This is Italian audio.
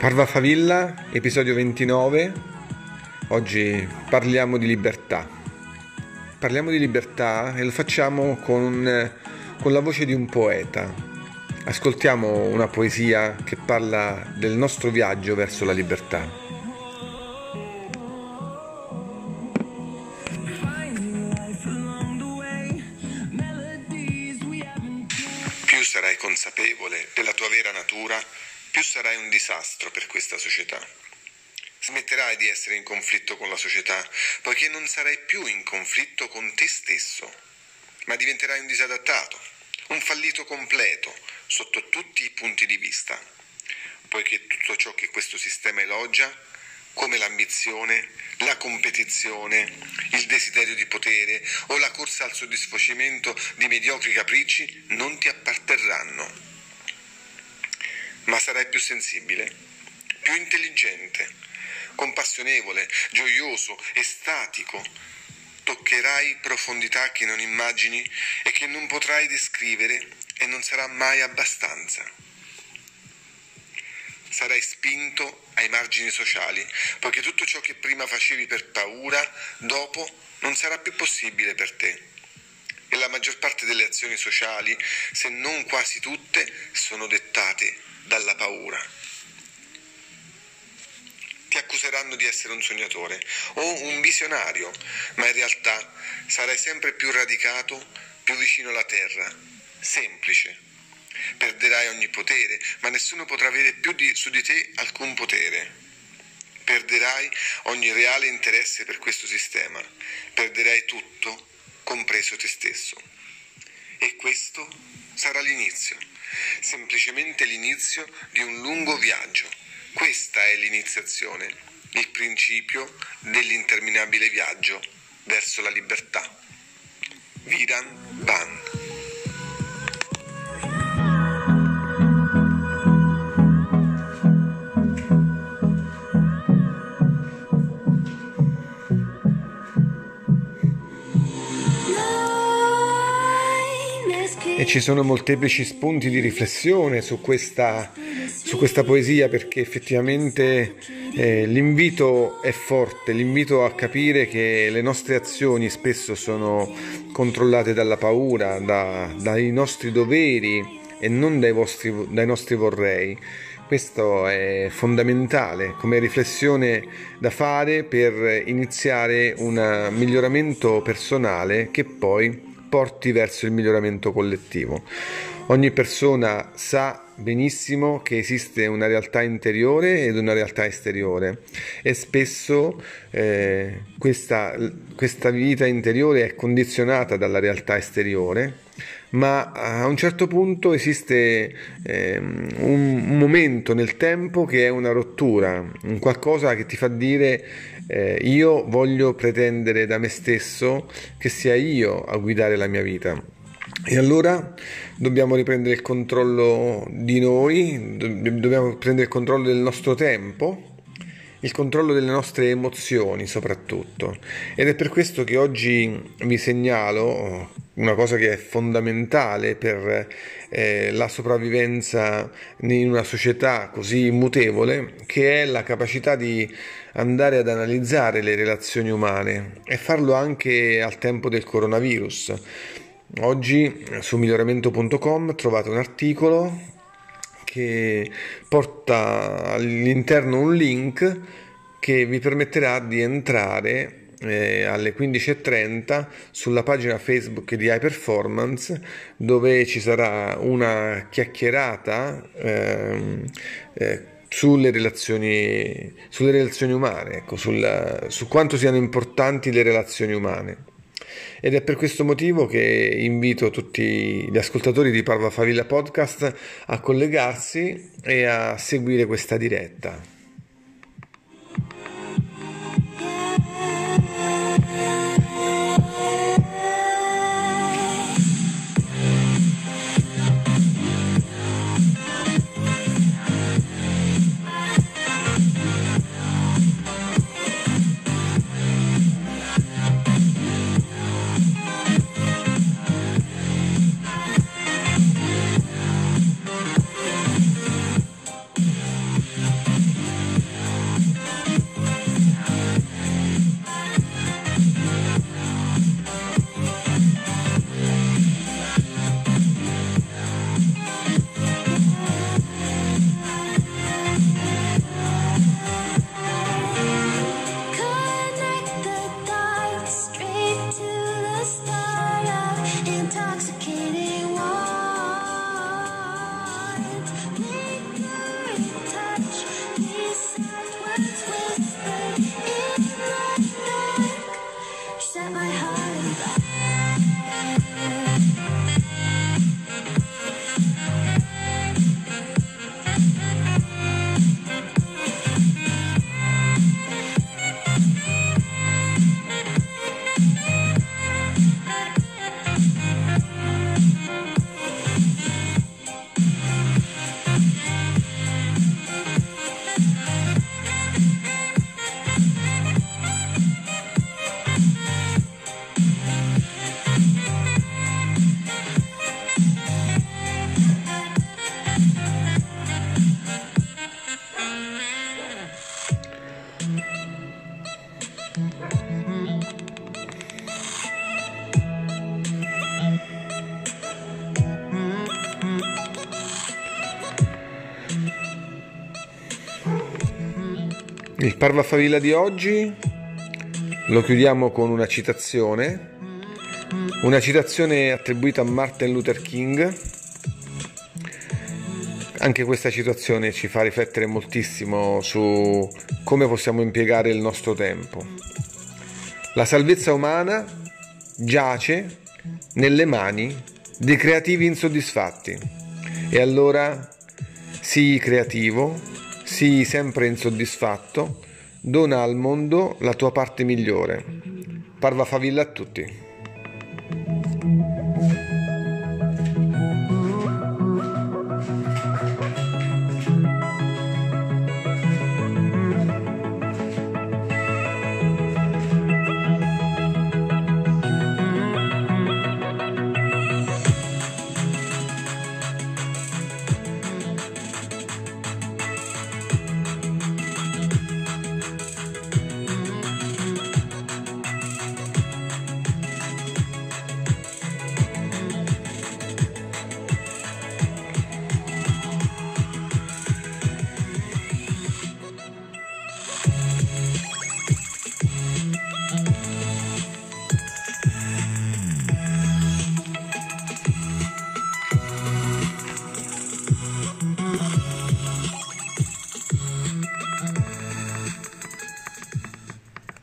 Parva Favilla, episodio 29. Oggi parliamo di libertà. Parliamo di libertà e lo facciamo con, con la voce di un poeta. Ascoltiamo una poesia che parla del nostro viaggio verso la libertà. Più sarai consapevole della tua vera natura, più sarai un disastro per questa società. Smetterai di essere in conflitto con la società, poiché non sarai più in conflitto con te stesso, ma diventerai un disadattato, un fallito completo sotto tutti i punti di vista, poiché tutto ciò che questo sistema elogia, come l'ambizione, la competizione, il desiderio di potere o la corsa al soddisfacimento di mediocri capricci, non ti apparterranno ma sarai più sensibile, più intelligente, compassionevole, gioioso, estatico. Toccherai profondità che non immagini e che non potrai descrivere e non sarà mai abbastanza. Sarai spinto ai margini sociali, poiché tutto ciò che prima facevi per paura, dopo non sarà più possibile per te. E la maggior parte delle azioni sociali, se non quasi tutte, sono dettate dalla paura. Ti accuseranno di essere un sognatore o un visionario, ma in realtà sarai sempre più radicato, più vicino alla terra, semplice. Perderai ogni potere, ma nessuno potrà avere più di, su di te alcun potere. Perderai ogni reale interesse per questo sistema, perderai tutto, compreso te stesso. E questo sarà l'inizio semplicemente l'inizio di un lungo viaggio. Questa è l'iniziazione, il principio dell'interminabile viaggio verso la libertà. Viran Ban ci sono molteplici spunti di riflessione su questa, su questa poesia perché effettivamente eh, l'invito è forte, l'invito a capire che le nostre azioni spesso sono controllate dalla paura, da, dai nostri doveri e non dai, vostri, dai nostri vorrei. Questo è fondamentale come riflessione da fare per iniziare un miglioramento personale che poi porti verso il miglioramento collettivo. Ogni persona sa benissimo che esiste una realtà interiore ed una realtà esteriore e spesso eh, questa, questa vita interiore è condizionata dalla realtà esteriore ma a un certo punto esiste eh, un, momento nel tempo che è una rottura, un qualcosa che ti fa dire eh, io voglio pretendere da me stesso che sia io a guidare la mia vita. E allora dobbiamo riprendere il controllo di noi, dobbiamo prendere il controllo del nostro tempo, il controllo delle nostre emozioni soprattutto. Ed è per questo che oggi vi segnalo una cosa che è fondamentale per eh, la sopravvivenza in una società così mutevole, che è la capacità di andare ad analizzare le relazioni umane e farlo anche al tempo del coronavirus. Oggi su miglioramento.com trovate un articolo che porta all'interno un link che vi permetterà di entrare eh, alle 15.30 sulla pagina Facebook di High Performance dove ci sarà una chiacchierata ehm, eh, sulle relazioni, sulle relazioni umane, ecco, sul, su quanto siano importanti le relazioni umane. Ed è per questo motivo che invito tutti gli ascoltatori di Parva Favilla Podcast a collegarsi e a seguire questa diretta. Il Favilla di oggi lo chiudiamo con una citazione, una citazione attribuita a Martin Luther King. Anche questa citazione ci fa riflettere moltissimo su come possiamo impiegare il nostro tempo. La salvezza umana giace nelle mani dei creativi insoddisfatti. E allora sii creativo, sii sempre insoddisfatto, dona al mondo la tua parte migliore. Parva favilla a tutti.